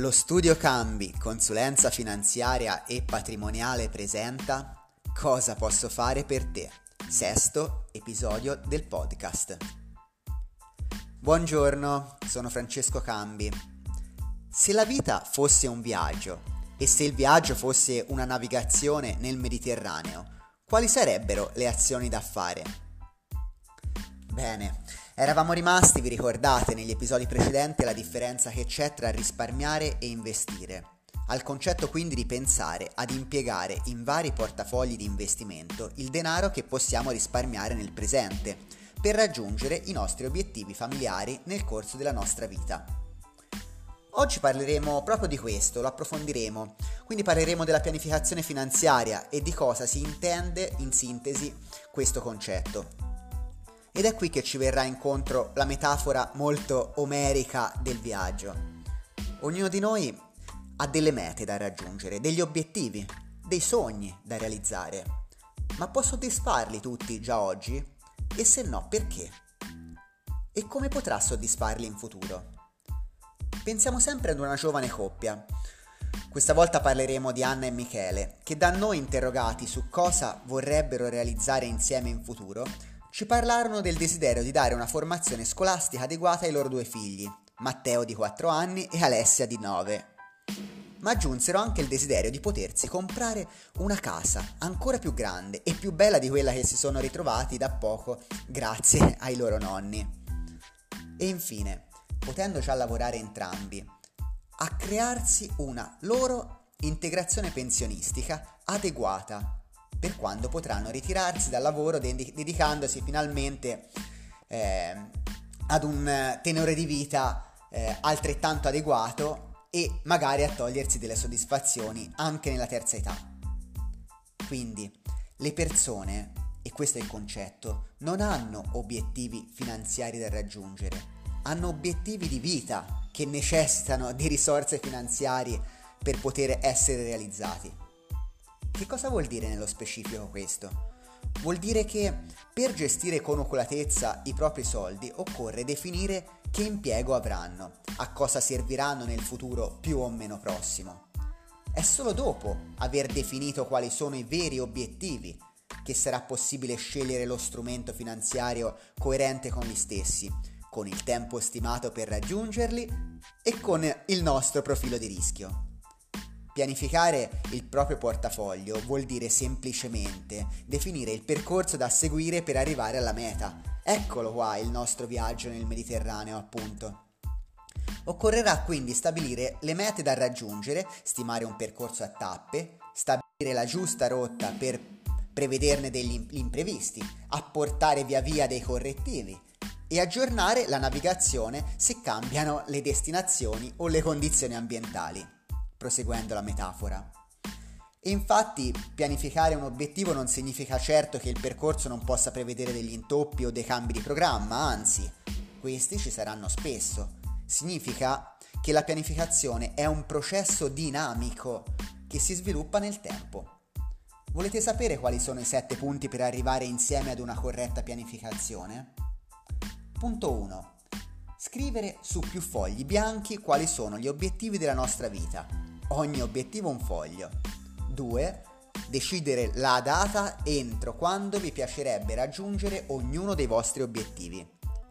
Lo studio Cambi, consulenza finanziaria e patrimoniale presenta Cosa posso fare per te? Sesto episodio del podcast. Buongiorno, sono Francesco Cambi. Se la vita fosse un viaggio e se il viaggio fosse una navigazione nel Mediterraneo, quali sarebbero le azioni da fare? Bene, Eravamo rimasti, vi ricordate, negli episodi precedenti la differenza che c'è tra risparmiare e investire. Al concetto quindi di pensare ad impiegare in vari portafogli di investimento il denaro che possiamo risparmiare nel presente per raggiungere i nostri obiettivi familiari nel corso della nostra vita. Oggi parleremo proprio di questo, lo approfondiremo, quindi parleremo della pianificazione finanziaria e di cosa si intende in sintesi questo concetto. Ed è qui che ci verrà incontro la metafora molto omerica del viaggio. Ognuno di noi ha delle mete da raggiungere, degli obiettivi, dei sogni da realizzare. Ma può soddisfarli tutti già oggi? E se no, perché? E come potrà soddisfarli in futuro? Pensiamo sempre ad una giovane coppia. Questa volta parleremo di Anna e Michele, che da noi interrogati su cosa vorrebbero realizzare insieme in futuro, ci parlarono del desiderio di dare una formazione scolastica adeguata ai loro due figli, Matteo di 4 anni e Alessia di 9. Ma aggiunsero anche il desiderio di potersi comprare una casa ancora più grande e più bella di quella che si sono ritrovati da poco grazie ai loro nonni. E infine, potendo già lavorare entrambi, a crearsi una loro integrazione pensionistica adeguata per quando potranno ritirarsi dal lavoro dedicandosi finalmente eh, ad un tenore di vita eh, altrettanto adeguato e magari a togliersi delle soddisfazioni anche nella terza età. Quindi le persone, e questo è il concetto, non hanno obiettivi finanziari da raggiungere, hanno obiettivi di vita che necessitano di risorse finanziarie per poter essere realizzati. Che cosa vuol dire nello specifico questo? Vuol dire che per gestire con oculatezza i propri soldi occorre definire che impiego avranno, a cosa serviranno nel futuro più o meno prossimo. È solo dopo aver definito quali sono i veri obiettivi che sarà possibile scegliere lo strumento finanziario coerente con gli stessi, con il tempo stimato per raggiungerli e con il nostro profilo di rischio. Pianificare il proprio portafoglio vuol dire semplicemente definire il percorso da seguire per arrivare alla meta. Eccolo qua il nostro viaggio nel Mediterraneo, appunto. Occorrerà quindi stabilire le mete da raggiungere, stimare un percorso a tappe, stabilire la giusta rotta per prevederne degli imprevisti, apportare via via dei correttivi e aggiornare la navigazione se cambiano le destinazioni o le condizioni ambientali proseguendo la metafora. Infatti pianificare un obiettivo non significa certo che il percorso non possa prevedere degli intoppi o dei cambi di programma, anzi, questi ci saranno spesso. Significa che la pianificazione è un processo dinamico che si sviluppa nel tempo. Volete sapere quali sono i sette punti per arrivare insieme ad una corretta pianificazione? Punto 1. Scrivere su più fogli bianchi quali sono gli obiettivi della nostra vita ogni obiettivo un foglio. 2. Decidere la data entro quando vi piacerebbe raggiungere ognuno dei vostri obiettivi.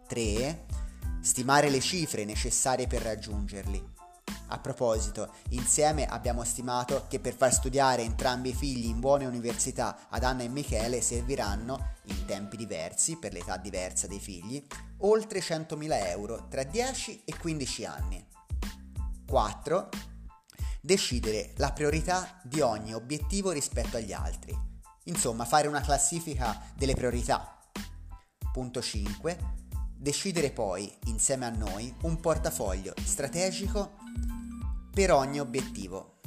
3. Stimare le cifre necessarie per raggiungerli. A proposito, insieme abbiamo stimato che per far studiare entrambi i figli in buone università ad Anna e Michele serviranno, in tempi diversi, per l'età diversa dei figli, oltre 100.000 euro tra 10 e 15 anni. 4 decidere la priorità di ogni obiettivo rispetto agli altri. Insomma, fare una classifica delle priorità. Punto 5. Decidere poi, insieme a noi, un portafoglio strategico per ogni obiettivo.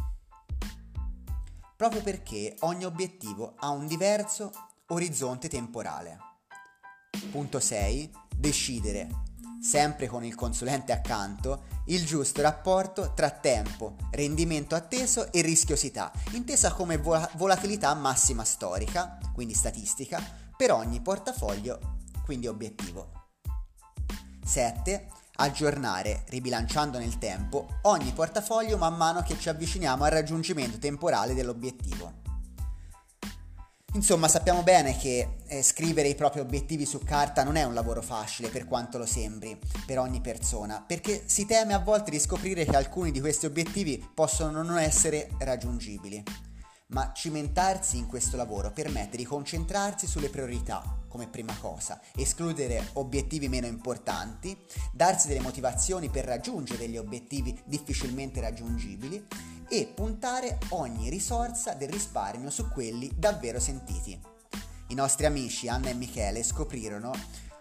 Proprio perché ogni obiettivo ha un diverso orizzonte temporale. Punto 6. Decidere, sempre con il consulente accanto, il giusto rapporto tra tempo, rendimento atteso e rischiosità, intesa come vol- volatilità massima storica, quindi statistica, per ogni portafoglio, quindi obiettivo. 7. aggiornare, ribilanciando nel tempo, ogni portafoglio man mano che ci avviciniamo al raggiungimento temporale dell'obiettivo. Insomma, sappiamo bene che eh, scrivere i propri obiettivi su carta non è un lavoro facile per quanto lo sembri per ogni persona, perché si teme a volte di scoprire che alcuni di questi obiettivi possono non essere raggiungibili. Ma cimentarsi in questo lavoro permette di concentrarsi sulle priorità come prima cosa, escludere obiettivi meno importanti, darsi delle motivazioni per raggiungere degli obiettivi difficilmente raggiungibili e puntare ogni risorsa del risparmio su quelli davvero sentiti. I nostri amici Anna e Michele scoprirono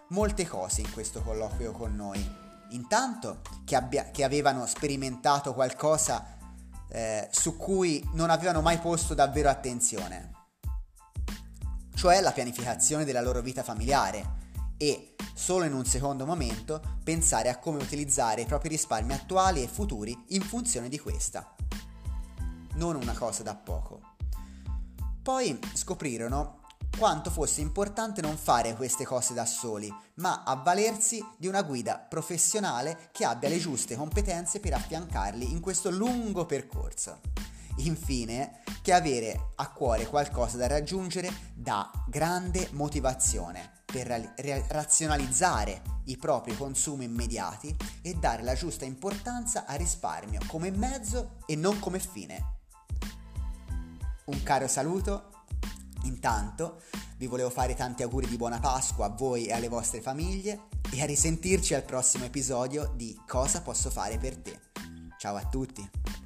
molte cose in questo colloquio con noi. Intanto che, abbia, che avevano sperimentato qualcosa eh, su cui non avevano mai posto davvero attenzione, cioè la pianificazione della loro vita familiare e, solo in un secondo momento, pensare a come utilizzare i propri risparmi attuali e futuri in funzione di questa non una cosa da poco. Poi scoprirono quanto fosse importante non fare queste cose da soli, ma avvalersi di una guida professionale che abbia le giuste competenze per affiancarli in questo lungo percorso. Infine, che avere a cuore qualcosa da raggiungere dà grande motivazione per ra- razionalizzare i propri consumi immediati e dare la giusta importanza al risparmio come mezzo e non come fine. Un caro saluto. Intanto vi volevo fare tanti auguri di buona Pasqua a voi e alle vostre famiglie e a risentirci al prossimo episodio di Cosa posso fare per te. Ciao a tutti.